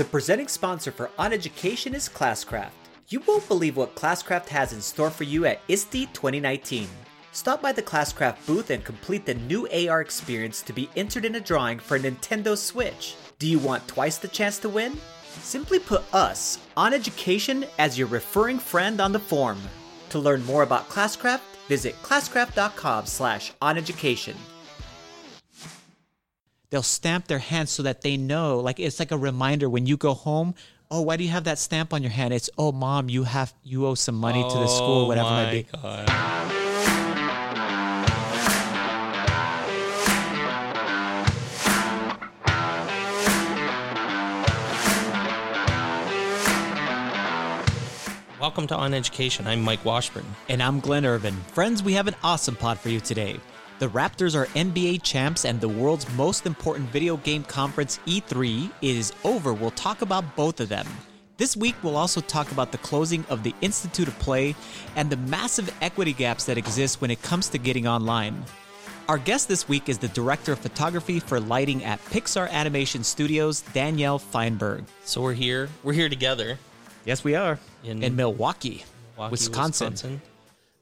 The presenting sponsor for On Education is Classcraft. You won't believe what Classcraft has in store for you at ISTE 2019. Stop by the Classcraft booth and complete the new AR experience to be entered in a drawing for a Nintendo Switch. Do you want twice the chance to win? Simply put us, On Education, as your referring friend on the form. To learn more about Classcraft, visit classcraft.com slash oneducation. They'll stamp their hands so that they know, like it's like a reminder when you go home. Oh, why do you have that stamp on your hand? It's oh, mom, you have you owe some money to the school, oh whatever it might be. Oh God. Welcome to On Education. I'm Mike Washburn. And I'm Glenn Irvin. Friends, we have an awesome pod for you today. The Raptors are NBA champs, and the world's most important video game conference, E3, is over. We'll talk about both of them. This week, we'll also talk about the closing of the Institute of Play and the massive equity gaps that exist when it comes to getting online. Our guest this week is the director of photography for lighting at Pixar Animation Studios, Danielle Feinberg. So we're here. We're here together Yes, we are In in, Milwaukee, Milwaukee, Wisconsin.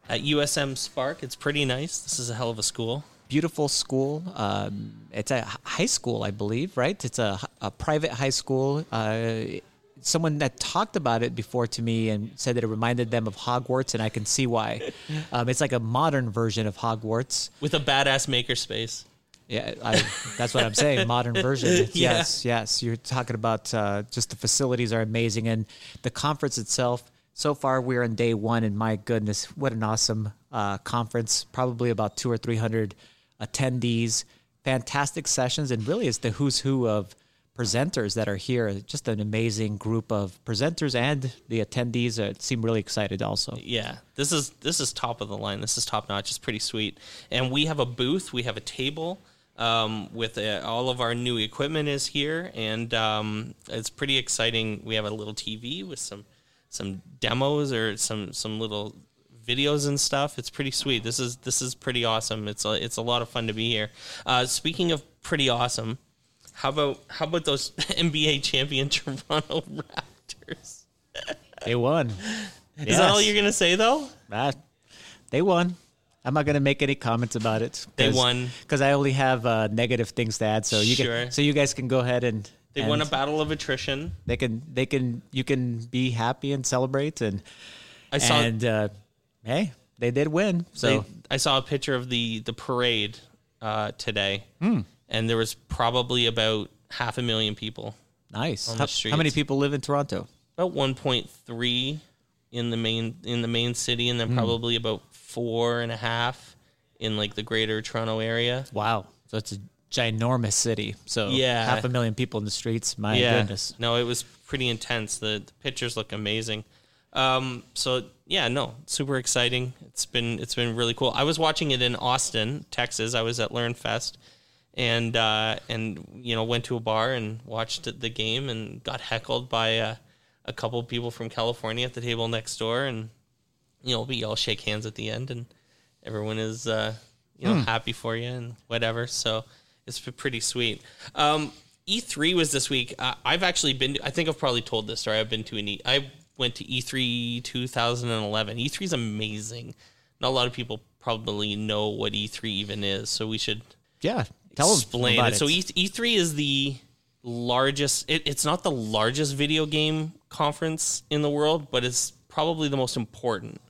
At USM Spark. It's pretty nice. This is a hell of a school. Beautiful school. Um, it's a high school, I believe, right? It's a private high school. Uh, someone that talked about it before to me and said that it reminded them of Hogwarts, and I can see why. um, it's like a modern version of Hogwarts. With a badass makerspace. Yeah, I, that's what I'm saying. Modern version. Yeah. Yes, yes. You're talking about uh, just the facilities are amazing, and the conference itself. So far, we're on day one, and my goodness, what an awesome uh, conference! Probably about two or three hundred attendees. Fantastic sessions, and really, it's the who's who of presenters that are here. Just an amazing group of presenters, and the attendees uh, seem really excited. Also, Yeah, this is this is top of the line. This is top notch. It's pretty sweet. And we have a booth. We have a table um, with uh, all of our new equipment is here, and um, it's pretty exciting. We have a little TV with some some demos or some some little videos and stuff. It's pretty sweet. This is this is pretty awesome. It's a, it's a lot of fun to be here. Uh, speaking of pretty awesome, how about how about those NBA champion Toronto Raptors? they won. Is that all you're gonna say though? Ah, they won. I'm not going to make any comments about it. They won. because I only have uh, negative things to add. So you Sure. can, so you guys can go ahead and They and won a battle of attrition. They can, they can, you can be happy and celebrate and I saw and uh, hey, they did win. So they, I saw a picture of the the parade uh, today, Hmm. and there was probably about half a million people. nice. on How, how many people live in Toronto? About 1.3 in the main in the main city, and then probably about four and a half in like the greater Toronto area. Wow. So it's a ginormous city. So Yeah. half a million people in the streets. My yeah, goodness. no, it was pretty intense. The, the pictures look amazing. Um, so yeah, no, super exciting. It's been it's been really cool. I was watching it in Austin, Texas. I was at Learn Fest, and uh, and you know went to a bar and watched the- game and got heckled by uh, a couple people from California at the table next door, and you know we all shake hands at the end, and everyone is uh, you know happy for you and whatever. So it's pretty sweet. Um, E3 was this week. Uh, I've actually been. I think I've probably told this story. I've been to an E. I went to E3 2011. E3 is amazing. Not a lot of people probably know what E3 even is, so we should Yeah. Tell explain about it. So E- E3 is the largest. It, it's not the largest video game conference in the world, but it's probably the most important.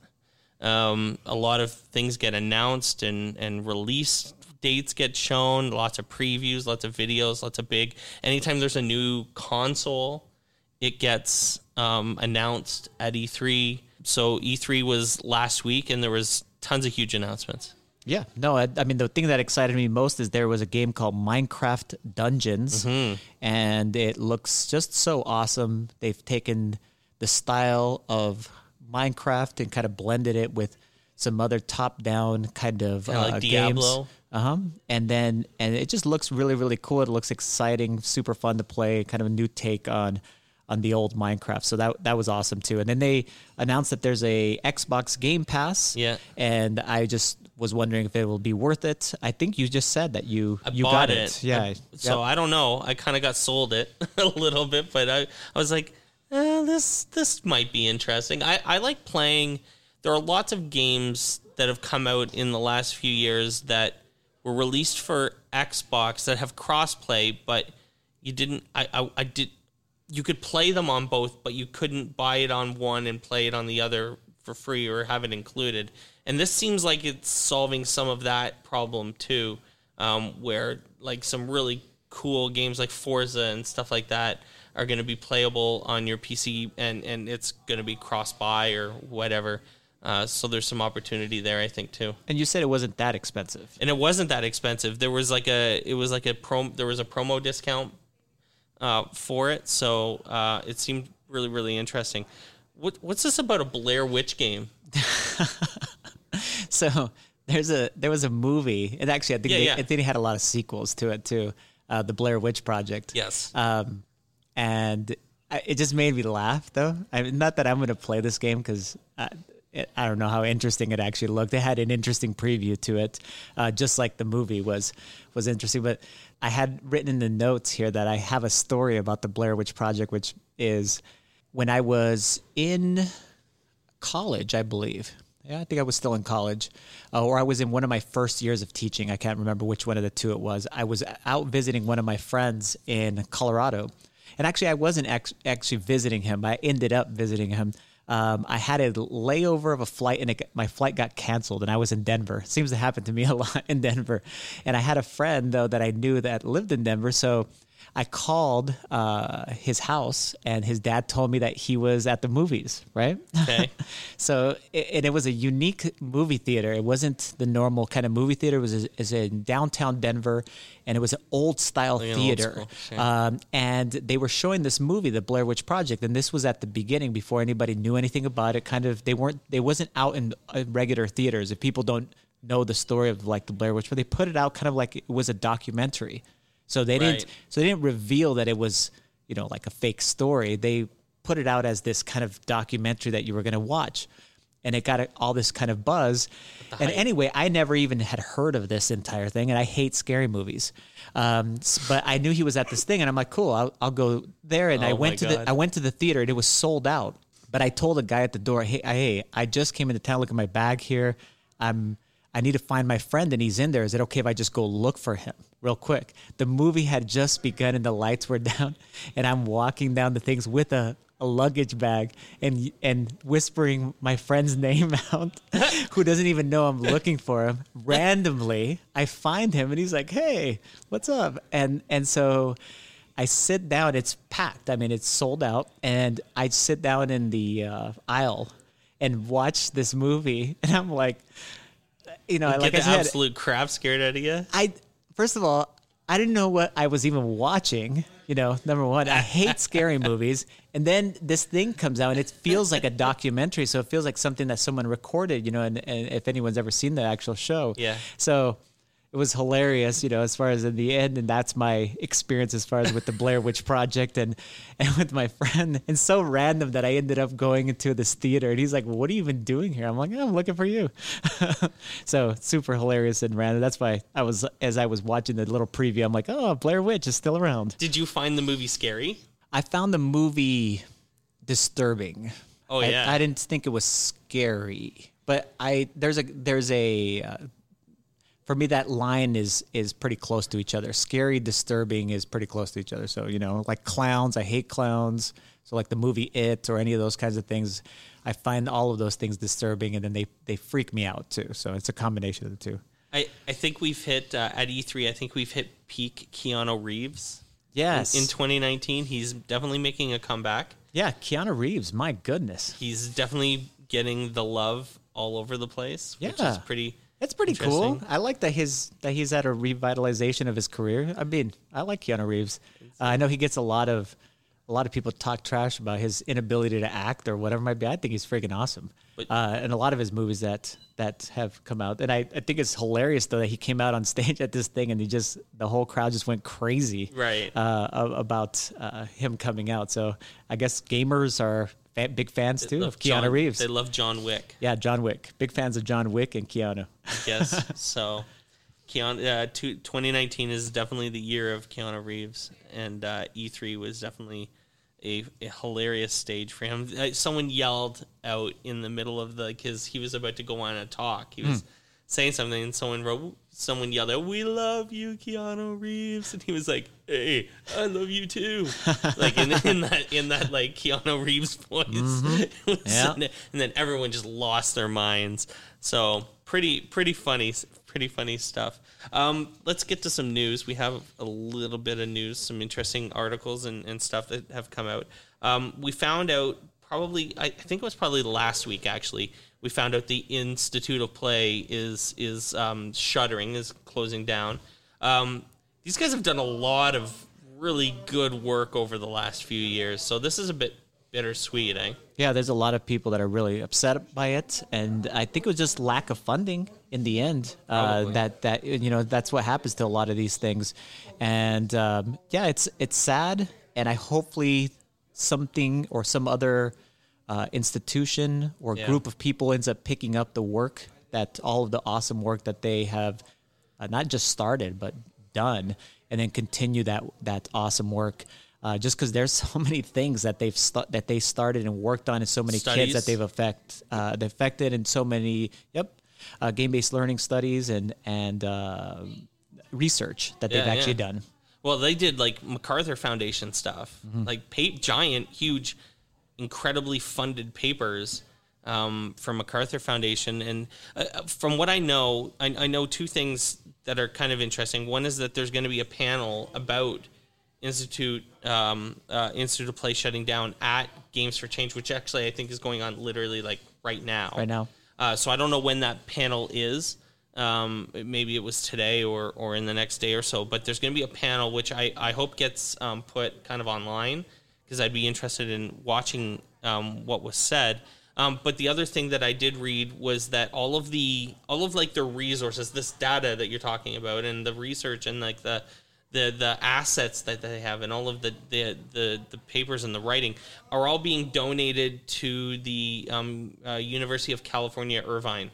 Um, a lot of things get announced and and released dates get shown. Lots of previews, lots of videos, lots of big. Anytime there's a new console, it gets um, announced at E3. So E3 was last week, and there was tons of huge announcements. Yeah, no, I, I mean the thing that excited me most is there was a game called Minecraft Dungeons, Mm-hmm. and it looks just so awesome. They've taken the style of Minecraft and kind of blended it with some other top-down kind of Yeah, like uh, Diablo. games. Uh huh. And then and it just looks really really cool. It looks exciting, super fun to play. Kind of a new take on on the old Minecraft. So that that was awesome too. And then they announced that there's a Xbox Game Pass. Yeah. And I just was wondering if it will be worth it. I think you just said that you I you bought got it. it. Yeah. I- so I don't know. I kind of got sold it a little bit, but I, I was like, eh, this this might be interesting. I, I like playing. There are lots of games that have come out in the last few years that were released for Xbox that have crossplay, but you didn't. I, I I did. You could play them on both, but you couldn't buy it on one and play it on the other for free or have it included. And this seems like it's solving some of that problem too, um, where like some really cool games like Forza and stuff like that are going to be playable on your PC and and it's going to be cross buy or whatever. Uh, so there's some opportunity there, I think too. And you said it wasn't that expensive. And it wasn't that expensive. There was like a it was like a prom there was a promo discount uh, for it, so uh, it seemed really really interesting. What what's this about a Blair Witch game? So there's a there was a movie, and actually I think Yeah, they, yeah. I think it had a lot of sequels to it too. Uh, the Blair Witch Project. Yes. Um, and I, it just made me laugh though. I mean, not that I'm going to play this game because I, don't know how interesting it actually looked. They had an interesting preview to it, uh, just like the movie was was interesting. But I had written in the notes here that I have a story about the Blair Witch Project, which is when I was in college, I believe. Yeah, I think I was still in college, uh, or I was in one of my first years of teaching. I can't remember which one of the two it was. I was out visiting one of my friends in Colorado, and actually, I wasn't ex- actually visiting him. I ended up visiting him. Um, I had a layover of a flight, and it, my flight got canceled, and I was in Denver. seems to happen to me a lot in Denver. And I had a friend though that I knew that lived in Denver, so I called uh, his house, and his dad told me that he was at the movies. Right. Okay. So, and it was a unique movie theater. It wasn't the normal kind of movie theater. It was, it was in downtown Denver, and it was an old style Like old theater. sure. um, and they were showing this movie, The Blair Witch Project, and this was at the beginning before anybody knew anything about it. Kind of, they weren't, they wasn't out in regular theaters. If people don't know the story of like the Blair Witch, but they put it out kind of like it was a documentary. So they Right. didn't, so they didn't reveal that it was, you know, like a fake story. They put it out as this kind of documentary that you were going to watch. And it got all this kind of buzz. And anyway, I never even had heard of this entire thing. And I hate scary movies. Um, but I knew he was at this thing. And I'm like, cool, I'll, I'll go there. And I Oh went to God. the, I went to the theater and it was sold out. But I told the guy at the door, hey, I- hey, I just came into town. Look at my bag here. I'm, I need to find my friend and he's in there. Is it okay if I just go look for him real quick? The movie had just begun and the lights were down, and I'm walking down the things with a, a luggage bag and and whispering my friend's name out, who doesn't even know I'm looking for him. Randomly, I find him and he's like, "Hey, what's up?" And and so. I sit down. It's packed. I mean, it's sold out, and I sit down in the uh, aisle and watch this movie, and I'm like, you know, Get like the I said, absolute crap scared out of you. I first of all, I didn't know what I was even watching. You know, number one, I hate scary movies, and then this thing comes out, and it feels like a documentary. So it feels like something that someone recorded. You know, and, and if anyone's ever seen the actual show, Yeah. So it was hilarious, you know, as far as in the end, and that's my experience as far as with the Blair Witch Project and and with my friend. And so random that I ended up going into this theater, and he's like, "What are you even doing here?" I'm like, "I'm looking for you." so super hilarious and random. That's why I was as I was watching the little preview, I'm like, "Oh, Blair Witch is still around." Did you find the movie scary? I found the movie disturbing. Oh, I- yeah. I, didn't think it was scary, but I there's a there's a uh, for me that line is is pretty close to each other. Scary, disturbing is pretty close to each other. So you know, like clowns, I hate clowns. So like the movie It or any of those kinds of things, I find all of those things disturbing, and then they they freak me out too. So it's a combination of the two. I, I think we've hit uh, at E3. I think we've hit peak Keanu Reeves. Yes. In, in 2019, he's definitely making a comeback. yeah, Keanu Reeves. My goodness. He's definitely getting the love all over the place, which Yeah. is pretty. It's pretty cool. I like that his that he's at a revitalization of his career. I mean, I like Keanu Reeves. Uh, I know he gets a lot of a lot of people talk trash about his inability to act or whatever it might be. I think he's freaking awesome. But- uh, and a lot of his movies that that have come out, and I, I think it's hilarious though that he came out on stage at this thing and he just the whole crowd just went crazy Right. uh, about uh, him coming out. So I guess gamers are fa- big fans too of Keanu John- Reeves. They love John Wick. yeah, John Wick. Big fans of John Wick and Keanu. I guess so. Keanu, uh, two, 2019 is definitely the year of Keanu Reeves, and uh, E3 was definitely a, a hilarious stage for him. Uh, someone yelled out in the middle of the because he was about to go on a talk. He was saying something, and someone wrote, someone yelled out, "We love you, Keanu Reeves," and he was like, "Hey, I love you too," like in, in that in that like Keanu Reeves voice. Was- Yeah. and then everyone just lost their minds. So pretty pretty funny pretty funny stuff. Um, let's get to some news. We have a little bit of news, some interesting articles and, and stuff that have come out. Um, we found out probably I think it was probably last week actually. We found out the Institute of Play is is um, shuttering, is closing down. Um, these guys have done a lot of really good work over the last few years, so this is a bit bittersweet, eh? Yeah, there's a lot of people that are really upset by it, and I think it was just lack of funding in the end. Uh, that that you know that's what happens to a lot of these things, and um, yeah, it's it's sad, and I hopefully something or some other uh, institution or Yeah. group of people ends up picking up the work that all of the awesome work that they have uh, not just started but done, and then continue that that awesome work. Uh, just because there's so many things that they've stu- that they started and worked on, and so many kids that they've affect uh, they affected, and so many yep, uh, game based learning studies and and uh, research that they've actually yeah. done. Well, they did like MacArthur Foundation stuff, Mm-hmm. like pa- giant, huge, incredibly funded papers um, from MacArthur Foundation. And uh, uh, from what I know, I, I know two things that are kind of interesting. One is that there's going to be a panel about Institute um, uh, Institute of Play shutting down at Games for Change, which actually I think is going on literally like right now. Right now. Uh, so I don't know when that panel is. Um, maybe it was today or, or in the next day or so. But there's going to be a panel which I, I hope gets um, put kind of online because I'd be interested in watching um, what was said. Um, but the other thing that I did read was that all of the all of like the resources, this data that you're talking about, and the research and like the the the assets that they have and all of the the the, the papers and the writing are all being donated to the um, uh, University of California Irvine.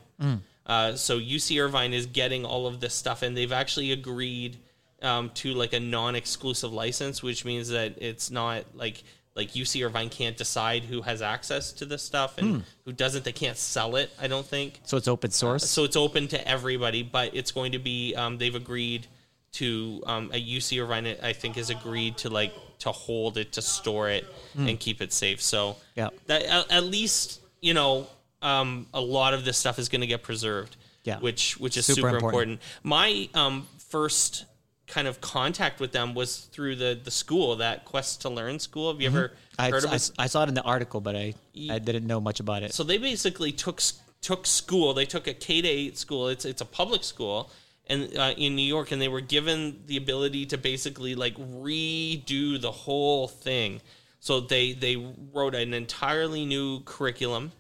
Uh, so UC Irvine is getting all of this stuff, and they've actually agreed um, to like a non-exclusive license, which means that it's not like like UC Irvine can't decide who has access to this stuff and who doesn't. They can't sell it. I don't think. So it's open source. So it's open to everybody, but it's going to be. Um, they've agreed to um, a UC Irvine. I think has agreed to like to hold it, to store it, and keep it safe. So Yeah. that at, at least you know um, a lot of this stuff is going to get preserved. Yeah. which which is Super super, important. important. My um, first kind of contact with them was through the the school that Quest to Learn school. Have you ever Mm-hmm. I, heard of I, it? I saw it in the article, but I I didn't know much about it. So they basically took took school. They took a K to eight school. It's it's a public school, and uh, in New York, and they were given the ability to basically like redo the whole thing. So they they wrote an entirely new curriculum.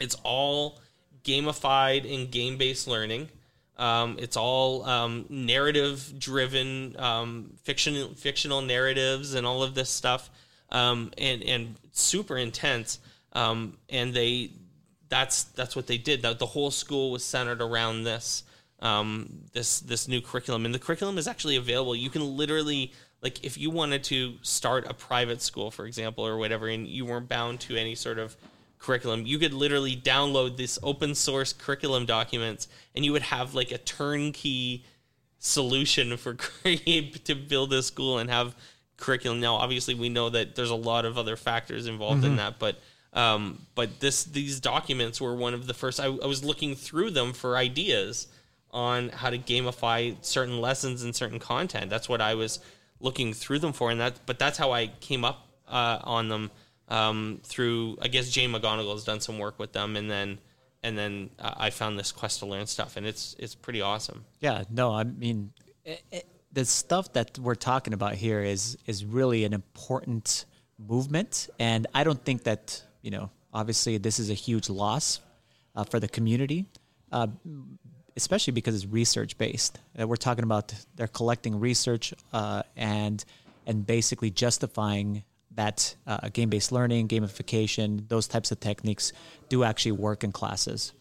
It's all gamified and game based learning. Um, it's all um, narrative driven, um, fictional fictional narratives, and all of this stuff, um, and and super intense. Um, and they that's that's what they did. The, the whole school was centered around this um, this this new curriculum, and the curriculum is actually available. You can literally like if you wanted to start a private school, for example, or whatever, and you weren't bound to any sort of curriculum, you could literally download this open source curriculum documents, and you would have like a turnkey solution for create to build a school and have curriculum. Now, obviously, we know that there's a lot of other factors involved in that, but um, but this these documents were one of the first. I, I was looking through them for ideas on how to gamify certain lessons and certain content. That's what I was looking through them for, and that. But that's how I came up uh, on them um, through. I guess Jane McGonigal has done some work with them, and then and then uh, I found this Quest to Learn stuff, and it's it's pretty awesome. Yeah, no, I mean, i i the stuff that we're talking about here is is really an important movement, and I don't think that you know, obviously, this is a huge loss uh, for the community, uh, especially because it's research based. Uh, we're talking about they're collecting research uh, and and basically justifying that uh, game based learning, gamification, those types of techniques do actually work in classes.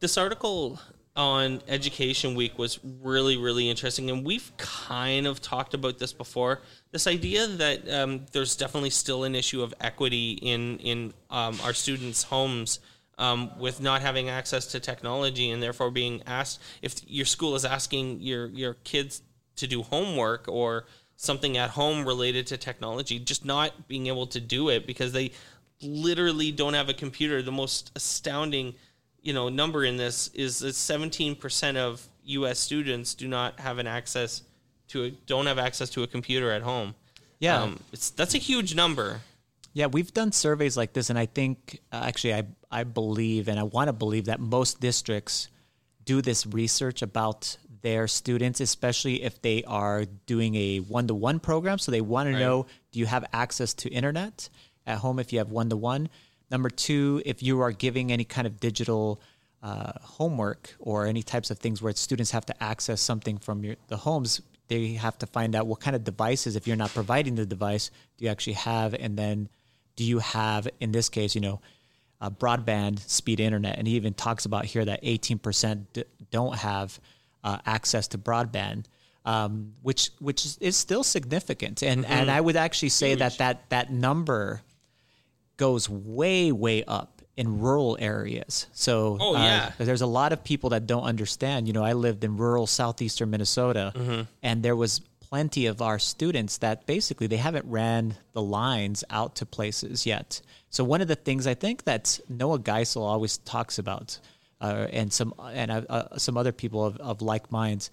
This article on Education Week was really, really interesting. And we've kind of talked about this before. This idea that um, there's definitely still an issue of equity in, in um, our students' homes. Um, with not having access to technology and therefore being asked if your school is asking your your kids to do homework or something at home related to technology, just not being able to do it because they literally don't have a computer. The most astounding you know number in this is that 17% of US students do not have an access to a, don't have access to a computer at home. Yeah. Um, it's that's a huge number. Yeah, we've done surveys like this, and I think uh, actually, I I believe and I want to believe that most districts do this research about their students, especially if they are doing a one to one program. So they want to know: Do you have access to internet at home? If you have one to one. Number two, if you are giving any kind of digital uh, homework or any types of things where students have to access something from your, the homes, they have to find out what kind of devices, if you're not providing the device, do you actually have, and then do you have, in this case, you know, uh, broadband speed internet? And he even talks about here that 18% d- don't have uh, access to broadband. Um, which which is still significant, and Mm-hmm. and I would actually say that that that number goes way way up in rural areas. So Oh, uh, yeah. there's a lot of people that don't understand. You know, I lived in rural southeastern Minnesota, Mm-hmm. and there was plenty of our students that basically they haven't ran the lines out to places yet. So one of the things I think that Noah Geisel always talks about, uh, and some and uh, uh, some other people of, of like minds,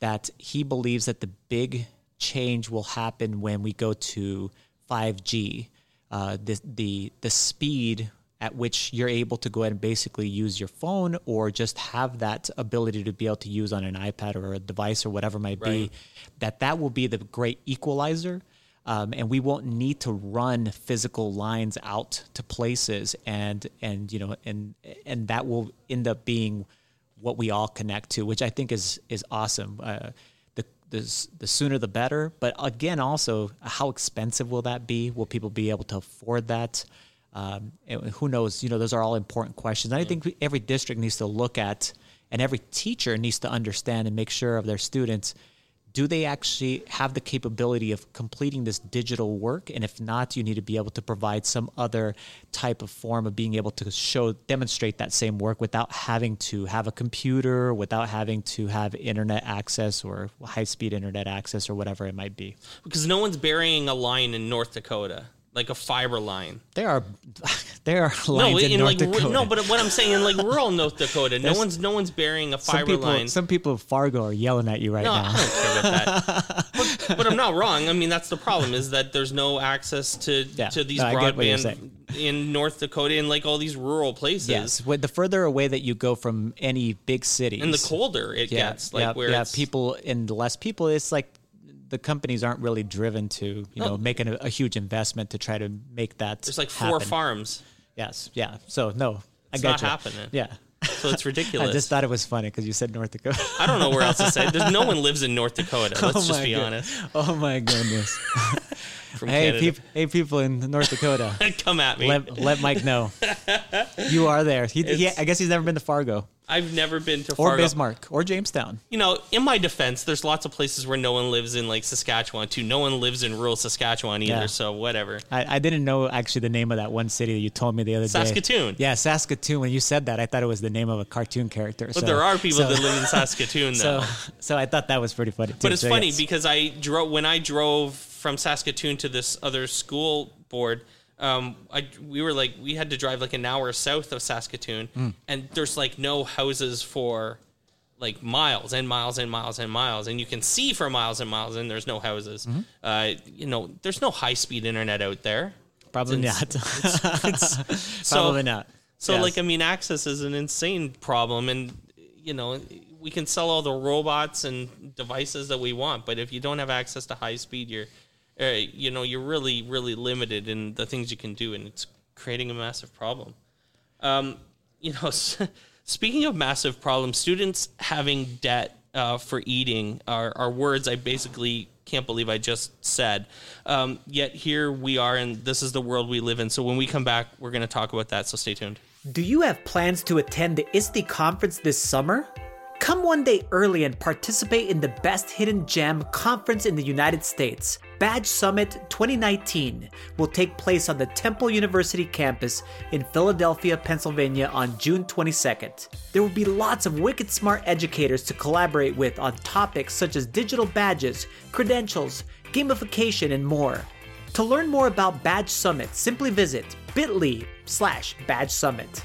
that he believes that the big change will happen when we go to 5G. Uh, the the the speed at which you're able to go ahead and basically use your phone or just have that ability to be able to use on an iPad or a device or whatever it might be, that that will be the great equalizer. Um, and we won't need to run physical lines out to places, and and you know, and and that will end up being what we all connect to, which I think is is awesome. Uh, the the the sooner the better. But again, also, how expensive will that be? Will people be able to afford that? Um, who knows? You know, those are all important questions. And I think every district needs to look at, and every teacher needs to understand and make sure of their students. Do they actually have the capability of completing this digital work? And if not, you need to be able to provide some other type of form of being able to show, demonstrate that same work without having to have a computer, without having to have internet access or high speed internet access or whatever it might be. Because no one's burying a line in North Dakota, like a fiber line. There are there are lines in, North like Dakota. no, but what I'm saying in like rural North Dakota, no one's no one's burying a some fiber people, line. some people of Fargo are yelling at you right No, now. I don't care about that. but, but I'm not wrong. I mean, that's the problem is that there's no access to Yeah. to these No, I get what you're broadband in North Dakota and like all these rural places. Yes, the further away that you go from any big city, And the colder it yeah, gets, like yeah, where yeah, people and less people, it's like the companies aren't really driven to you know making a, a huge investment to try to make that. there's like four happen. farms, Yes, yeah. So no, I It's got not you. happening. Yeah. so it's ridiculous. I just thought it was funny because you said North Dakota. I don't know where else to say. There's no one lives in North Dakota. Let's Oh just be God. honest. Oh my goodness. From hey, Canada. peop- hey, people in North Dakota. Come at me. let, let Mike know. You are there. He, he, I guess he's never been to Fargo I've never been to Fargo. or Bismarck or Jamestown. You know, in my defense, there's lots of places where no one lives in like Saskatchewan too. No one lives in rural Saskatchewan either. Yeah. So whatever. I, I didn't know actually the name of that one city that you told me the other day. Saskatoon. Yeah, Saskatoon. When you said that, I thought it was the name of a cartoon character. But there are people that live in Saskatoon though. So, so I thought that was pretty funny. Too. but it's So, funny yes. because I drove when I drove from Saskatoon to this other school board. Um, I we were like we had to drive like an hour south of Saskatoon, Hmm. and there's like no houses for like miles and miles and miles and miles, and you can see for miles and miles, and there's no houses. Mm-hmm. Uh, you know, there's no high speed internet out there. probably it's- not. So- probably not. So Yes. like I mean, access is an insane problem, and you know we can sell all the robots and devices that we want, but if you don't have access to high speed, you're uh, you know you're really really limited in the things you can do, and it's creating a massive problem. Um, you know, speaking of massive problems, students having debt uh, for eating are, are words I basically can't believe I just said. Um, yet here we are, and this is the world we live in. So when we come back, we're going to talk about that. So stay tuned. Do you have plans to attend the ISTE conference this summer? Come one day early and participate in the Best Hidden Gem conference in the United States. Badge Summit 2019 will take place on the Temple University campus in Philadelphia, Pennsylvania on June 22nd. There will be lots of wicked smart educators to collaborate with on topics such as digital badges, credentials, gamification, and more. To learn more about Badge Summit, simply visit bit.ly slash badge summit.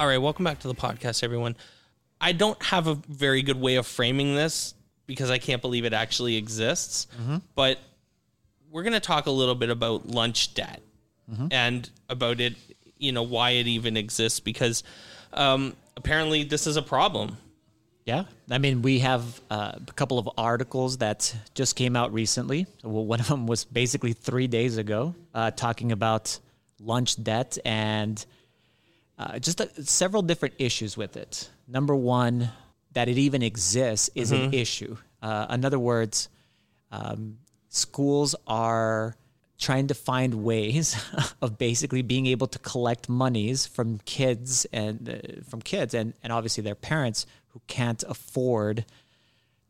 All right, welcome back to the podcast, everyone. I don't have a very good way of framing this because I can't believe it actually exists, but we're going to talk a little bit about lunch debt and about it, you know, why it even exists because um, apparently this is a problem. Yeah, I mean, we have uh, a couple of articles that just came out recently. Well, one of them was basically three days ago, uh, talking about lunch debt and uh, just uh several different issues with it. Number one, that it even exists is an issue. Uh, in other words, um, schools are trying to find ways of basically being able to collect monies from kids and uh, from kids and, and obviously their parents who can't afford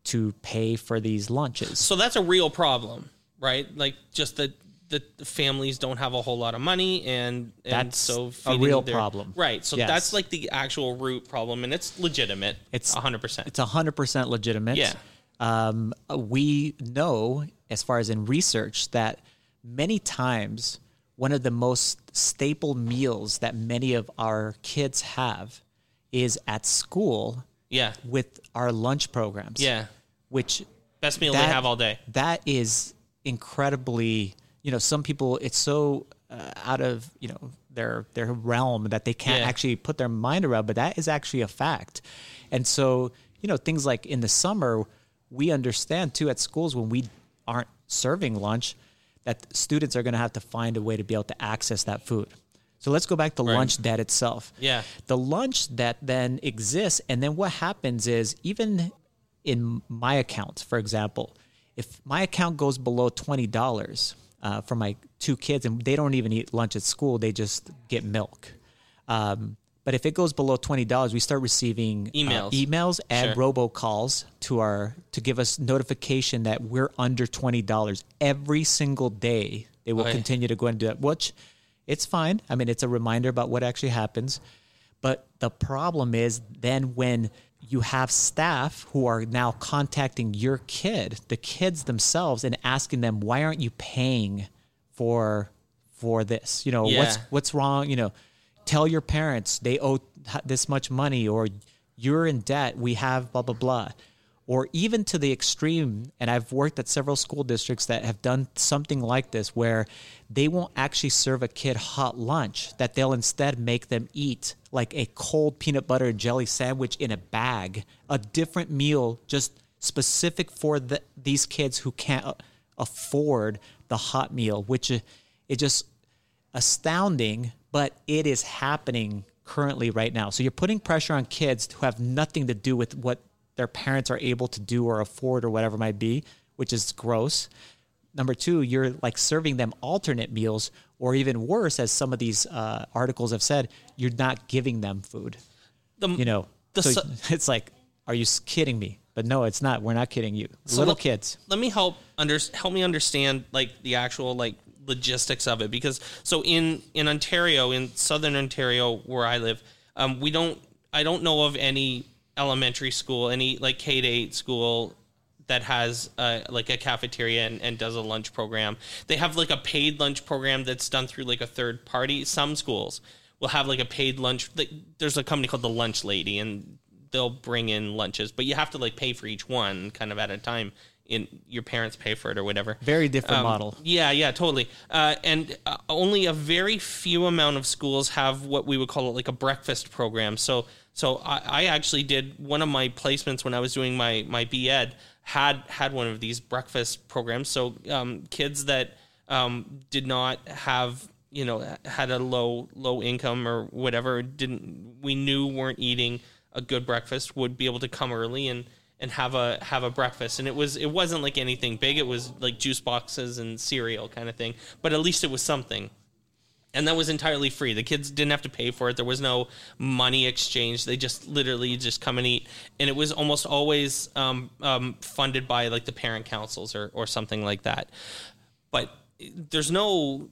to pay for these lunches. So that's a real problem, right? Like just that the families don't have a whole lot of money and, and That's so a real their- problem. Right. So Yes. that's like the actual root problem and it's legitimate. It's- 100%. It's 100% legitimate. Yeah. Um, we know, as far as in research, that many times one of the most staple meals that many of our kids have is at school yeah. with our lunch programs. Yeah. Which Best meal they that- have all day. That is incredibly, you know, some people it's so uh, out of, you know, their their realm that they can't Yeah. actually put their mind around, but that is actually a fact. And so, you know, things like in the summer, we understand too at schools when we aren't serving lunch that students are going to have to find a way to be able to access that food. So let's go back to lunch debt itself. Yeah. The lunch debt then exists. And then what happens is, even in my account, for example, if my account goes below $20 uh, for my two kids and they don't even eat lunch at school, they just get milk. Um, but if it goes below twenty dollars, we start receiving uh, Emails. emails and Sure. robocalls to our to give us notification that we're under twenty dollars every single day. They will continue to go and do that, which it's fine. I mean, it's a reminder about what actually happens. But the problem is then when you have staff who are now contacting your kid, the kids themselves, and asking them, why aren't you paying for for this? You know, what's Yeah. what's wrong? You know, tell your parents they owe this much money or you're in debt. We have blah blah blah. Or even to the extreme, and I've worked at several school districts that have done something like this where they won't actually serve a kid hot lunch, that they'll instead make them eat like a cold peanut butter and jelly sandwich in a bag, a different meal just specific for the, these kids who can't afford the hot meal, which uh, it just astounding, but it is happening currently right now. So you're putting pressure on kids who have nothing to do with what their parents are able to do or afford or whatever it might be, which is gross. Number two, you're like serving them alternate meals, or even worse, as some of these uh, articles have said, you're not giving them food. The, You know, The so su- it's like, are you kidding me? But no, it's not. We're not kidding you. So Little let- kids. Let me help under help me understand like the actual like logistics of it because so in in Ontario in southern Ontario where I live um, we don't I don't know of any elementary school any like K to eight school that has uh, like a cafeteria and, and does a lunch program. They have like a paid lunch program that's done through like a third party. Some schools will have like a paid lunch. like, There's a company called the Lunch Lady, and they'll bring in lunches, but you have to like pay for each one kind of at a time. In your parents pay for it or whatever. Very different Um, model. Yeah, yeah, totally. Uh, and uh, only a very few amount of schools have what we would call it like a breakfast program. So, so I, I actually did one of my placements when I was doing my my BEd had had one of these breakfast programs. So, um, kids that um, did not have you know had a low low income or whatever didn't we knew weren't eating a good breakfast would be able to come early and and have a have a breakfast. And it was it wasn't like anything big. It was like juice boxes and cereal kind of thing. But at least it was something. And that was entirely free. The kids didn't have to pay for it. There was no money exchange. They just literally just come and eat. And it was almost always um, um, funded by like the parent councils or, or something like that. But there's no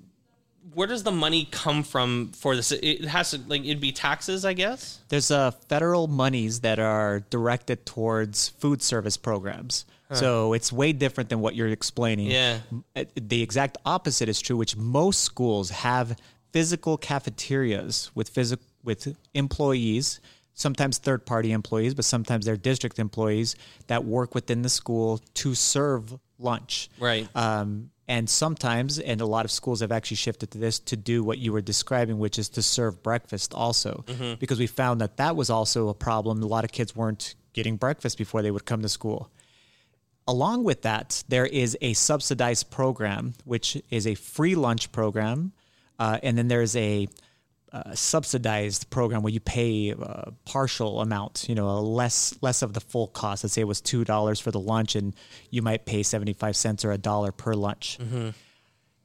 where does the money come from for this? It has to like it'd be taxes, I guess. There's uh, federal monies that are directed towards food service programs. So it's way different than what you're explaining. Yeah. Uh, The exact opposite is true, which most schools have physical cafeterias with physical with employees, sometimes third party employees, but sometimes they're district employees that work within the school to serve lunch. Right. Um, and sometimes, and a lot of schools have actually shifted to this to do what you were describing, which is to serve breakfast also, because we found that that was also a problem. A lot of kids weren't getting breakfast before they would come to school. Along with that, there is a subsidized program, which is a free lunch program, uh, and then there's a uh, subsidized program where you pay a partial amount, you know, a less less of the full cost. Let's say it was two dollars for the lunch, and you might pay seventy five cents or a dollar per lunch.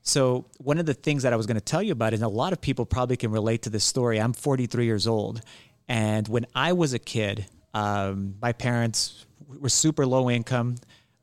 So one of the things that I was going to tell you about, and a lot of people probably can relate to this story. I'm 43 years old, and when I was a kid, um, my parents were super low income.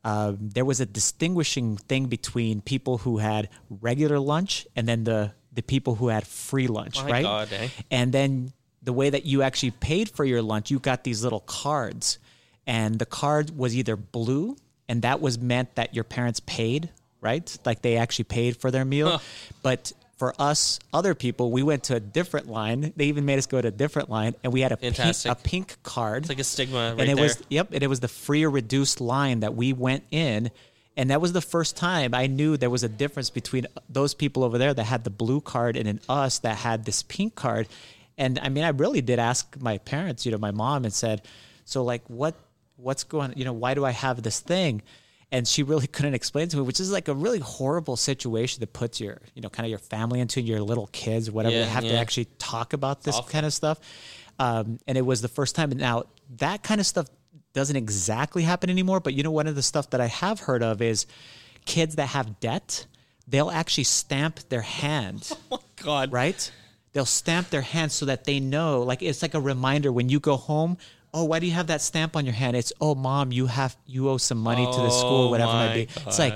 Um, there was a distinguishing thing between people who had regular lunch and then the the people who had free lunch, My right? God, eh? And then the way that you actually paid for your lunch, you got these little cards, and the card was either blue, and that was meant that your parents paid, right? Like they actually paid for their meal. But for us, other people, we went to a different line. They even made us go to a different line, and we had a pink, a pink card It's like a stigma right and it there. was yep, and it was the free or reduced line that we went in, and that was the first time I knew there was a difference between those people over there that had the blue card and then us that had this pink card. And I mean, I really did ask my parents, you know, my mom, and said, "So like, what, what's going? You know, why do I have this thing?" And she really couldn't explain to me, which is like a really horrible situation that puts your, you know, kind of your family into your little kids, whatever. Yeah, they have to actually talk about this kind of stuff. Um, and it was the first time. Now that kind of stuff doesn't exactly happen anymore. But you know, one of the stuff that I have heard of is kids that have debt. They'll actually stamp their hand, Oh God, right? They'll stamp their hand so that they know, like it's like a reminder when you go home. Oh, why do you have that stamp on your hand? It's oh, mom, you have you owe some money to the school, Oh, whatever it might be. It's like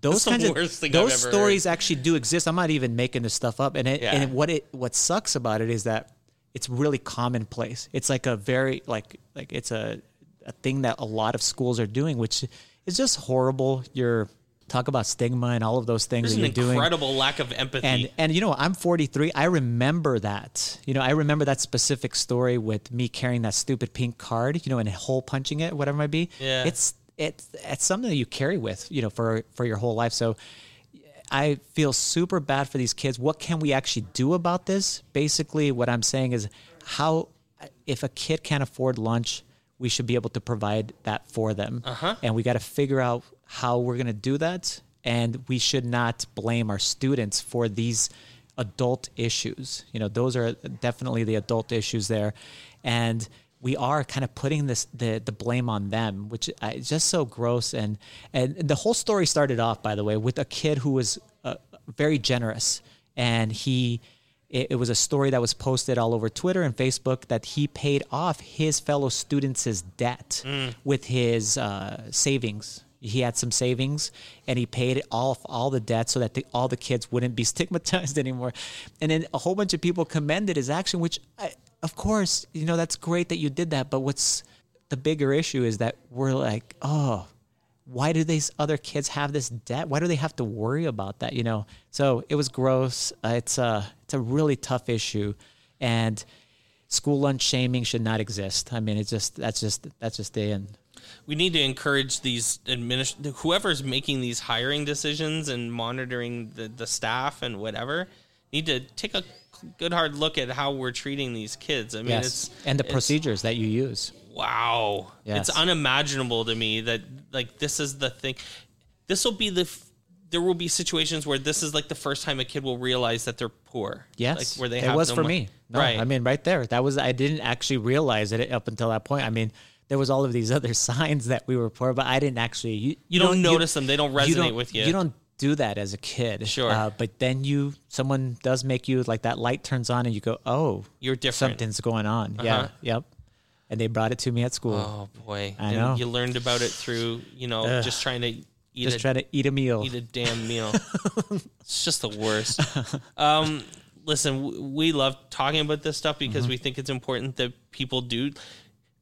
those That's kinds of those stories actually do exist. I'm not even making this stuff up. And it, Yeah. and what it what sucks about it is that it's really commonplace. It's like a very like like it's a a thing that a lot of schools are doing, which is just horrible. You're talk about stigma and all of those things There's that an you're doing. incredible lack of empathy. And and you know, I'm 43. I remember that. You know, I remember that specific story with me carrying that stupid pink card, you know, and hole punching it, whatever it might be. Yeah. It's it's it's something that you carry with, you know, for for your whole life. So I feel super bad for these kids. What can we actually do about this? Basically, what I'm saying is how if a kid can't afford lunch, we should be able to provide that for them. Uh-huh. And we got to figure out how we're going to do that. And we should not blame our students for these adult issues. You know, those are definitely the adult issues there. And we are kind of putting this the the blame on them, which uh, is just so gross. And and the whole story started off, by the way, with a kid who was uh, very generous, and he. It, it was a story that was posted all over Twitter and Facebook that he paid off his fellow students' debt with his uh, savings. He had some savings, and he paid off all the debt so that the, all the kids wouldn't be stigmatized anymore. And then a whole bunch of people commended his action, which, I, of course, you know that's great that you did that. But what's the bigger issue is that we're like, oh, why do these other kids have this debt? Why do they have to worry about that? You know, so it was gross. Uh, it's a it's a really tough issue, and school lunch shaming should not exist. I mean, it's just that's just that's just the end. We need to encourage these administ- whoever's making these hiring decisions and monitoring the, the staff and whatever need to take a good hard look at how we're treating these kids. I mean, yes, it's and the it's- procedures that you use. Wow. Yes. It's unimaginable to me that like this is the thing. This will be the f- there will be situations where this is like the first time a kid will realize that they're poor. Yes, Like where they have it was no for mon- me. No, right. I mean, right there. That was I didn't actually realize it up until that point. I mean, there was all of these other signs that we were poor, but I didn't actually. You, You don't notice them. They don't resonate with you. You don't do that as a kid. Sure. Uh, but then you, someone does make you like that light turns on, and you go, "Oh, You're different. something's going on." Yeah. Uh-huh. Yep. And they brought it to me at school. Oh boy, I And know. You learned about it through you know Ugh. just trying to eat Just a, try to eat a meal. eat a damn meal. it's just the worst. Um, listen, we love talking about this stuff because Mm-hmm. we think it's important that people do.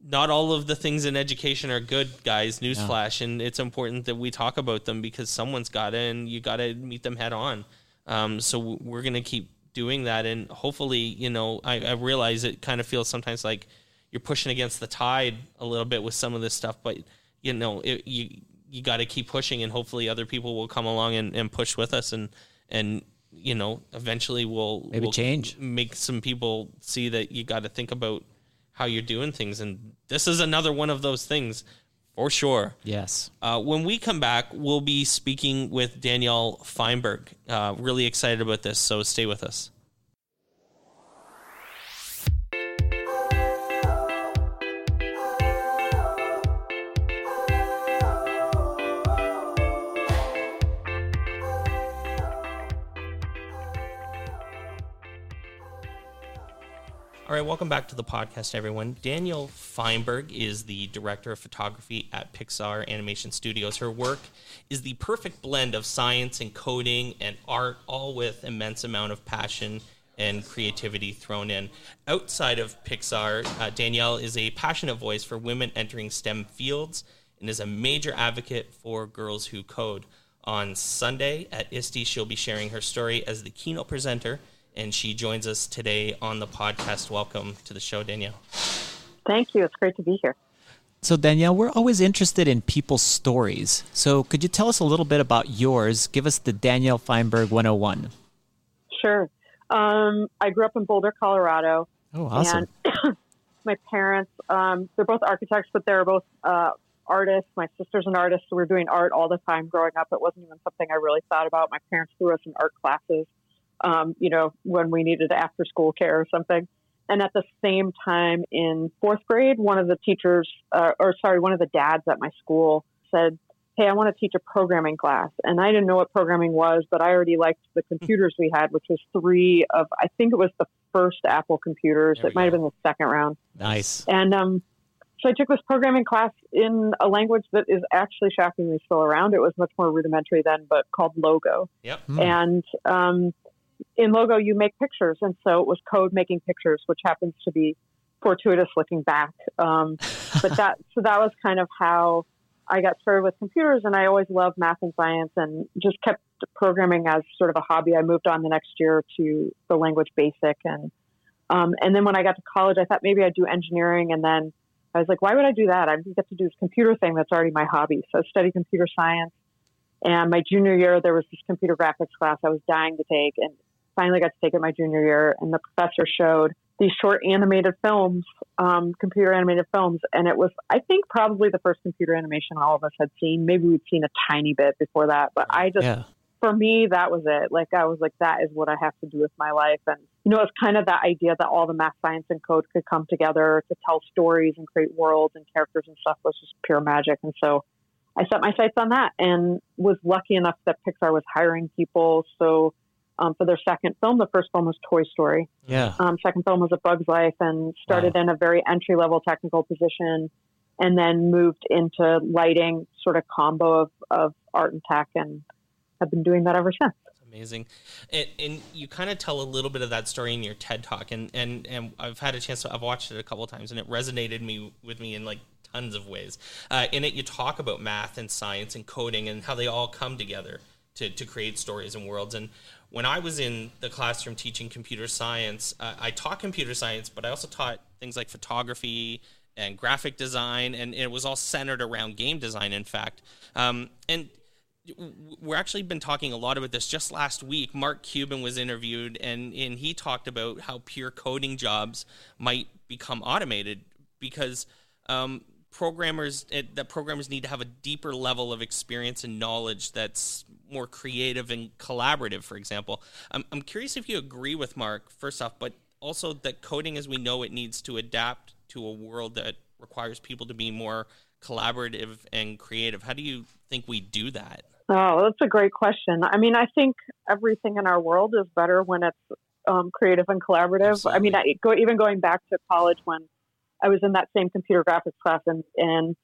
Not all of the things in education are good, guys. Newsflash, and it's important that we talk about them because someone's got to, and you got to meet them head on. Um, so we're gonna keep doing that, and hopefully, you know, I, I realize it kind of feels sometimes like you're pushing against the tide a little bit with some of this stuff, but you know, it, you you got to keep pushing, and hopefully, other people will come along and, and push with us, and and you know, eventually, we'll Maybe we'll change. make some people see that you got to think about how you're doing things, and this is another one of those things for sure. yes. Uh, when we come back, we'll be speaking with Danielle Feinberg. Uh, really excited about this, so stay with us. All right, welcome back to the podcast, everyone. Danielle Feinberg is the director of photography at Pixar Animation Studios. Her work is the perfect blend of science and coding and art, all with immense amount of passion and creativity thrown in. Outside of Pixar, uh, Danielle is a passionate voice for women entering STEM fields and is a major advocate for girls who code. On Sunday at ISTE, she'll be sharing her story as the keynote presenter, and she joins us today on the podcast. Welcome to the show, Danielle. Thank you. It's great to be here. So Danielle, we're always interested in people's stories. So could you tell us a little bit about yours? Give us the Danielle Feinberg 101. Sure. Um, I grew up in Boulder, Colorado, Oh, awesome. and my parents, um, they're both architects, but they're both uh, artists. My sister's an artist, so we are doing art all the time growing up. It wasn't even something I really thought about. My parents threw us in art classes, um, you know, when we needed after school care or something. And at the same time, in fourth grade, one of the teachers, uh, or sorry, one of the dads at my school said, Hey, I want to teach a programming class. And I didn't know what programming was, but I already liked the computers we had, which was three of, I think it was the first Apple computers. There It might have been the second round. nice. And um, so I took this programming class in a language that is actually shockingly still around. It was much more rudimentary then, but called Logo. Yep. Hmm. And um, in Logo, you make pictures. And so it was code making pictures, which happens to be fortuitous looking back. Um, but that, so that was kind of how I got started with computers. And I always loved math and science and just kept programming as sort of a hobby. I moved on the next year to the language basic. And, um, and then when I got to college, I thought maybe I'd do engineering. And then I was like, why would I do that? I get to do this computer thing that's already my hobby. So I studied computer science. And my junior year, there was this computer graphics class I was dying to take, and finally got to take it my junior year. And the professor showed these short animated films, um, computer animated films, and it was, I think, probably the first computer animation all of us had seen. Maybe we'd seen a tiny bit before that, but I just Yeah. for me, that was it. Like I was like, that is what I have to do with my life. And you know, it's kind of that idea that all the math, science, and code could come together to tell stories and create worlds and characters and stuff was just pure magic. And so I set my sights on that and was lucky enough that Pixar was hiring people. So um, for their second film, the first film was Toy Story. Yeah. Um, second film was A Bug's Life and started in a very entry level technical position and then moved into lighting, sort of combo of, of art and tech, and have been doing that ever since. Amazing, and, and you kind of tell a little bit of that story in your TED talk, and and and I've had a chance to I've watched it a couple of times, and it resonated me with me in like tons of ways. Uh, in it, you talk about math and science and coding and how they all come together to to create stories and worlds. And when I was in the classroom teaching computer science, uh, I taught computer science, but I also taught things like photography and graphic design, and it was all centered around game design. In fact, um, and we're actually been talking a lot about this just last week mark cuban was interviewed and, and he talked about how pure coding jobs might become automated because um, programmers it, that programmers need to have a deeper level of experience and knowledge that's more creative and collaborative for example I'm, I'm curious if you agree with mark first off but also that coding as we know it needs to adapt to a world that requires people to be more collaborative and creative. How do you think we do that? Oh, that's a great question. I mean, I think everything in our world is better when it's um, creative and collaborative. Absolutely. I mean, I, go, even going back to college when I was in that same computer graphics class and, and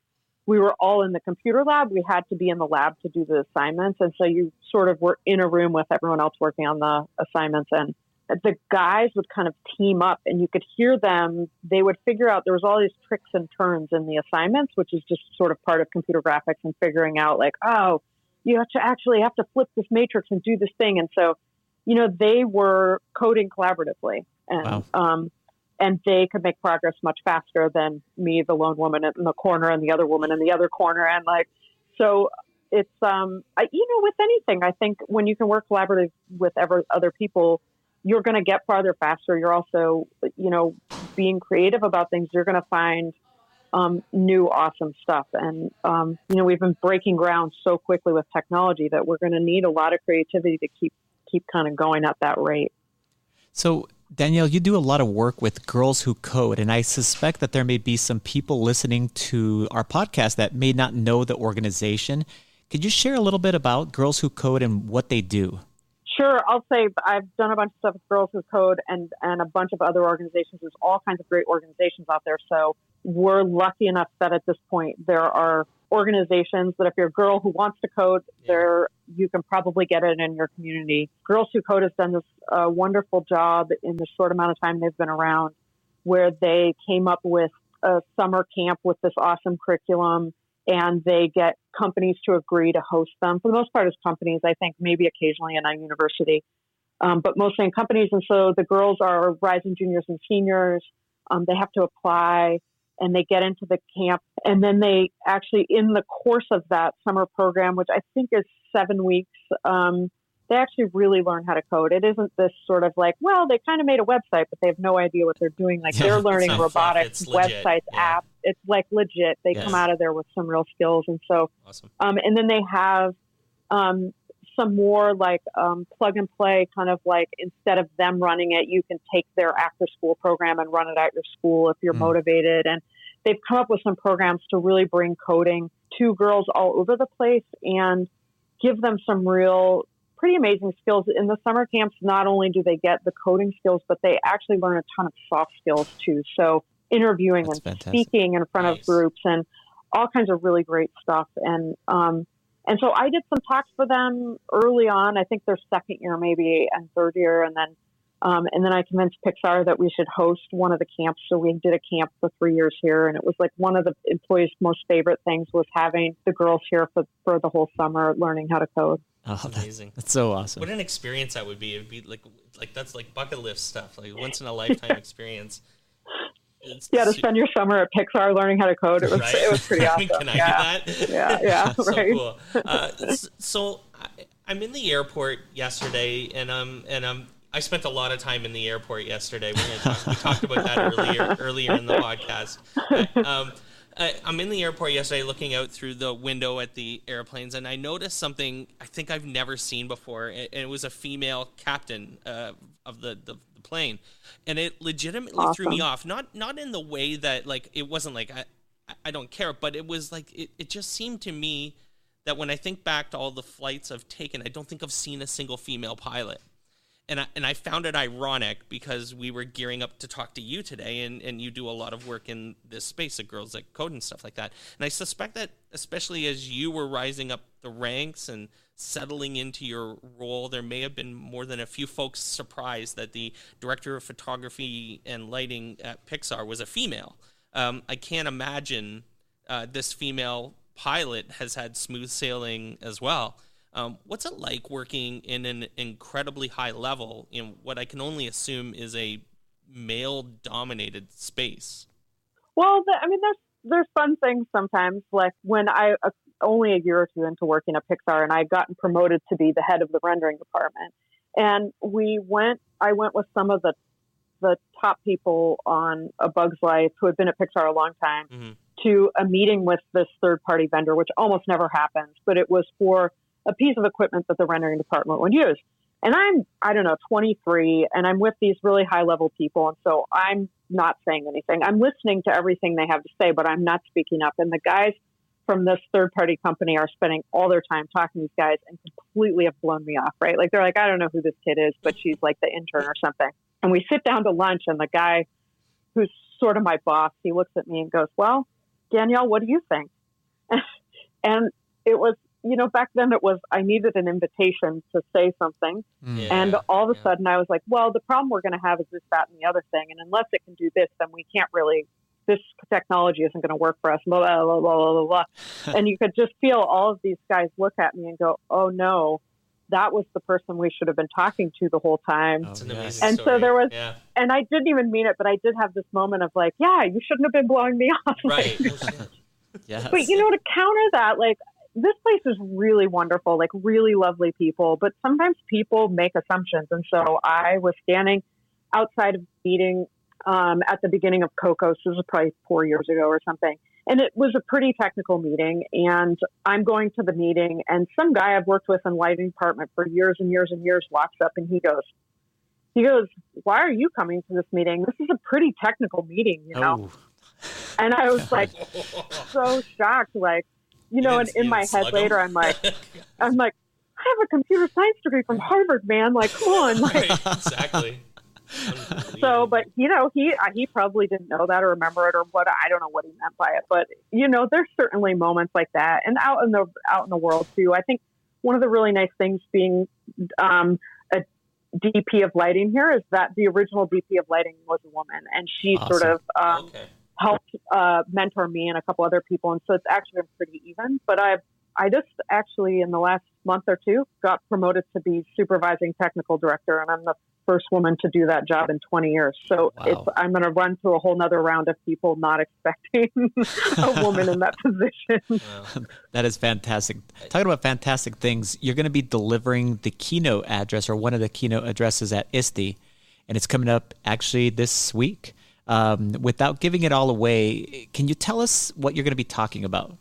we were all in the computer lab. We had to be in the lab to do the assignments. And so you sort of were in a room with everyone else working on the assignments. And the guys would kind of team up and you could hear them. They would figure out there was all these tricks and turns in the assignments, which is just sort of part of computer graphics and figuring out like, oh, you have to actually have to flip this matrix and do this thing. And so, you know, they were coding collaboratively and, wow. um, and they could make progress much faster than me, the lone woman in the corner and the other woman in the other corner. And like, so it's, um, I, you know, with anything, I think when you can work collaboratively with ever, other people, you're going to get farther faster. You're also, you know, being creative about things. You're going to find um, new awesome stuff. And, um, you know, we've been breaking ground so quickly with technology that we're going to need a lot of creativity to keep, keep kind of going at that rate. So, Danielle, you do a lot of work with Girls Who Code, and I suspect that there may be some people listening to our podcast that may not know the organization. Could you share a little bit about Girls Who Code and what they do? Sure, I'll say I've done a bunch of stuff with Girls Who Code and and a bunch of other organizations. There's all kinds of great organizations out there. So we're lucky enough that at this point there are organizations that if you're a girl who wants to code, there you can probably get it in your community. Girls Who Code has done this uh, wonderful job in the short amount of time they've been around, where they came up with a summer camp with this awesome curriculum and they get companies to agree to host them. For the most part, as companies, I think maybe occasionally in a university, um, but mostly in companies. And so the girls are rising juniors and seniors. Um, they have to apply and they get into the camp. And then they actually, in the course of that summer program, which I think is seven weeks, um, they actually really learn how to code. It isn't this sort of like, well, they kind of made a website, but they have no idea what they're doing. Like yeah, they're learning robotics, websites, yeah. apps. It's like legit. They yes. come out of there with some real skills. And so, awesome. um, and then they have um, some more like um, plug and play kind of like instead of them running it, you can take their after school program and run it at your school if you're mm. motivated. And they've come up with some programs to really bring coding to girls all over the place and give them some real pretty amazing skills in the summer camps. Not only do they get the coding skills, but they actually learn a ton of soft skills too. So interviewing That's and fantastic. speaking in front nice. of groups and all kinds of really great stuff. And um, and so I did some talks for them early on. I think their second year, maybe, and third year, and then um, and then I convinced Pixar that we should host one of the camps. So we did a camp for three years here, and it was like one of the employees' most favorite things was having the girls here for, for the whole summer learning how to code. Oh, that's amazing! That's so awesome. What an experience that would be! It'd be like like that's like bucket list stuff, like once in a lifetime experience. It's yeah, to spend your summer at Pixar learning how to code, it was right? it was pretty awesome. Can I yeah. do that? Yeah, yeah, so right. Cool. Uh, so I, am in the airport yesterday, and um and um I spent a lot of time in the airport yesterday. Talk, we talked about that earlier earlier in the podcast. But, um, I, am in the airport yesterday looking out through the window at the airplanes, and I noticed something I think I've never seen before. And it was a female captain uh, of the, the, the, plane, and it legitimately awesome. threw me off. Not not in the way that like it wasn't like I I don't care, but it was like it, it just seemed to me that when I think back to all the flights I've taken, I don't think I've seen a single female pilot and I, and I found it ironic because we were gearing up to talk to you today, and, and you do a lot of work in this space of girls that code and stuff like that. And I suspect that, especially as you were rising up the ranks and settling into your role, there may have been more than a few folks surprised that the director of photography and lighting at Pixar was a female. Um, I can't imagine uh, this female pilot has had smooth sailing as well. Um, what's it like working in an incredibly high level in what I can only assume is a male dominated space? Well, the, I mean, there's there's fun things sometimes. Like when I uh, only a year or two into working at Pixar, and I had gotten promoted to be the head of the rendering department, and we went. I went with some of the the top people on A Bug's Life who had been at Pixar a long time mm-hmm. to a meeting with this third party vendor, which almost never happens, but it was for a piece of equipment that the rendering department would use. And I'm, I don't know, 23, and I'm with these really high level people. And so I'm not saying anything. I'm listening to everything they have to say, but I'm not speaking up. And the guys from this third party company are spending all their time talking to these guys and completely have blown me off, right? Like they're like, I don't know who this kid is, but she's like the intern or something. And we sit down to lunch, and the guy who's sort of my boss, he looks at me and goes, Well, Danielle, what do you think? and it was you know, back then it was I needed an invitation to say something. Mm. Yeah, and all of a yeah. sudden I was like, well, the problem we're going to have is this, that, and the other thing. And unless it can do this, then we can't really, this technology isn't going to work for us. Blah, blah, blah, blah, blah, blah. and you could just feel all of these guys look at me and go, oh no, that was the person we should have been talking to the whole time. It's an Oh, amazing yes. And so there was- yeah, And I didn't even mean it, but I did have this moment of like, yeah, you shouldn't have been blowing me off. right. Yes. But you know, to counter that, like this place is really wonderful, like really lovely people. But sometimes people make assumptions, and so I was standing outside of meeting um, at the beginning of Cocos. This was probably four years ago or something, and it was a pretty technical meeting. And I'm going to the meeting, and some guy I've worked with in lighting department for years and years and years walks up, and he goes. He goes, "Why are you coming to this meeting? This is a pretty technical meeting, you know." Oh, And I was like, so shocked. Like, you know, and in my head later, I'm like, I'm like, I have a computer science degree from Harvard, man. Like, come on. Like, right, exactly. so, but you know, he uh, he probably didn't know that or remember it or what. I don't know what he meant by it, but you know, there's certainly moments like that, and out in the out in the world too. I think one of the really nice things being um, a DP of lighting here is that the original DP of lighting was a woman, and she sort of um, okay. Helped uh, mentor me and a couple other people, and so it's actually been pretty even. But I've I just actually in the last month or two got promoted to be supervising technical director, and I'm the first woman to do that job in 20 years. So Wow. it's I'm going to run through a whole nother round of people not expecting a woman in that position. Wow. that is fantastic. Talking about fantastic things, you're going to be delivering the keynote address or one of the keynote addresses at ISTE, and it's coming up actually this week. Um, without giving it all away, can you tell us what you're going to be talking about?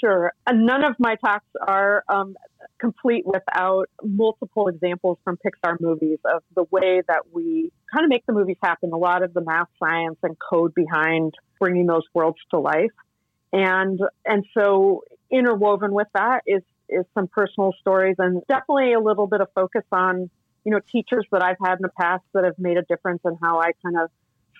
Sure. And none of my talks are um, complete without multiple examples from Pixar movies of the way that we kind of make the movies happen. A lot of the math, science, and code behind bringing those worlds to life. And and so interwoven with that is is some personal stories and definitely a little bit of focus on you know teachers that I've had in the past that have made a difference in how I kind of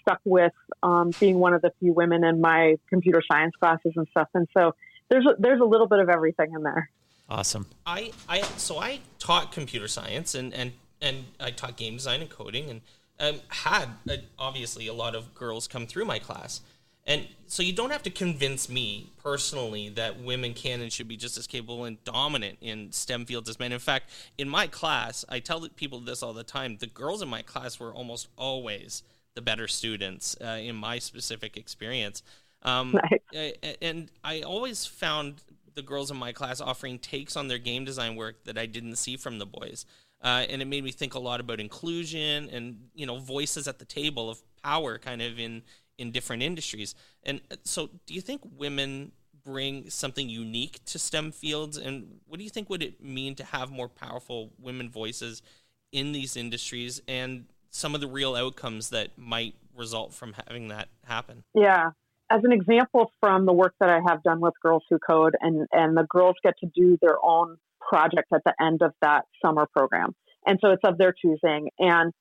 stuck with um, being one of the few women in my computer science classes and stuff. And so there's a, there's a little bit of everything in there. Awesome. I, I so I taught computer science and and and I taught game design and coding and um, had uh, obviously a lot of girls come through my class. And so you don't have to convince me personally that women can and should be just as capable and dominant in STEM fields as men. In fact, in my class, I tell people this all the time. The girls in my class were almost always the better students uh, in my specific experience. Um, and I always found the girls in my class offering takes on their game design work that I didn't see from the boys. Uh, and it made me think a lot about inclusion and you know voices at the table of power, kind of in in different industries. And uh, so, do you think women bring something unique to STEM fields? And what do you think would it mean to have more powerful women voices in these industries and some of the real outcomes that might result from having that happen? Yeah. As an example from the work that I have done with Girls Who Code, and, and the girls get to do their own project at the end of that summer program. And so it's of their choosing. And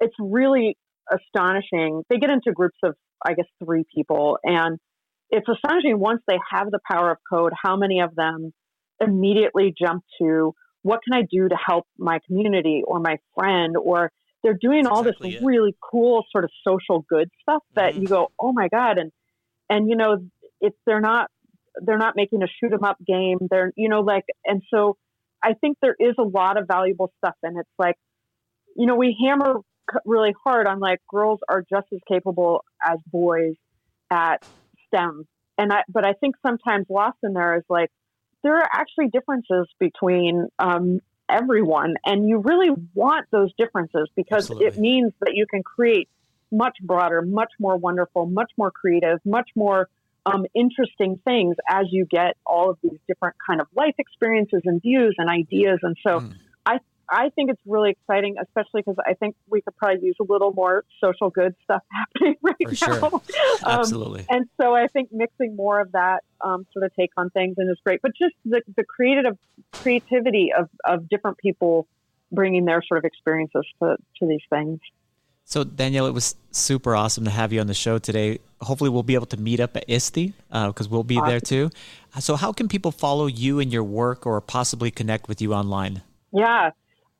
it's really astonishing. They get into groups of, I guess, three people. And it's astonishing once they have the power of code, how many of them immediately jump to what can I do to help my community or my friend or they're doing That's all this it. really cool sort of social good stuff that Mhm. you go, oh my god, and and you know, it's they're not they're not making a shoot 'em up game. They're you know like, and so I think there is a lot of valuable stuff, and it's like, you know, we hammer really hard on like girls are just as capable as boys at STEM, and I but I think sometimes lost in there is like there are actually differences between um, everyone, and you really want those differences because it means that you can create much broader, much more wonderful, much more creative, much more um, interesting things as you get all of these different kind of life experiences and views and ideas. And so Mm. I, think it's really exciting, especially because I think we could probably use a little more social good stuff happening right For now. sure. Um, Absolutely. and so I think mixing more of that um, sort of take on things and is great. But just the, the creative creativity of, of different people bringing their sort of experiences to, to these things. So, Danielle, it was super awesome to have you on the show today. Hopefully, we'll be able to meet up at ISTE because we'll be there too. So, how can people follow you and your work or possibly connect with you online? Yeah,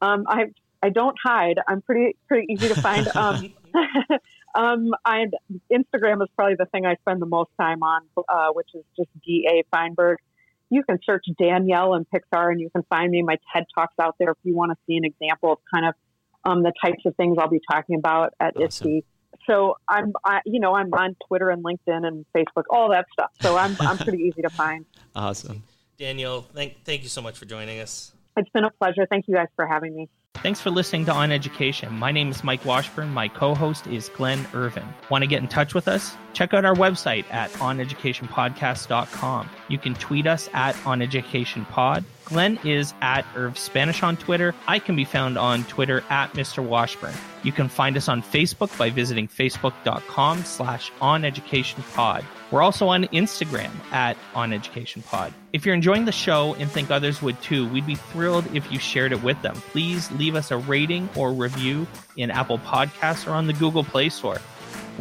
um, I I don't hide. I'm pretty pretty easy to find. Um, um, I Instagram is probably the thing I spend the most time on, uh, which is just D A Feinberg. You can search Danielle and Pixar, and you can find me. My TED talks out there if you want to see an example of kind of um, the types of things I'll be talking about at Awesome. ISTE. So I'm, I, you know, I'm on Twitter and LinkedIn and Facebook, all that stuff. So I'm, I'm pretty easy to find. Awesome. Daniel, thank thank you so much for joining us. It's been a pleasure. Thank you guys for having me. Thanks for listening to On Education. My name is Mike Washburn. My co host is Glenn Irvin. Want to get in touch with us? Check out our website at oneducationpodcast.com. You can tweet us at oneducationpod. Glenn is at Irv Spanish on Twitter. I can be found on Twitter at Mr. Washburn. You can find us on Facebook by visiting facebook.com slash oneducationpod. We're also on Instagram at oneducationpod. If you're enjoying the show and think others would too, we'd be thrilled if you shared it with them. Please leave us a rating or review in Apple Podcasts or on the Google Play Store.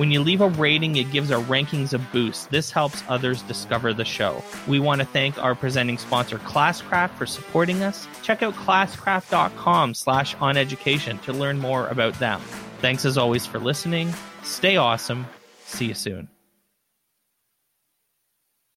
When you leave a rating, it gives our rankings a boost. This helps others discover the show. We want to thank our presenting sponsor, Classcraft, for supporting us. Check out classcraft.com slash on education to learn more about them. Thanks as always for listening. Stay awesome. See you soon.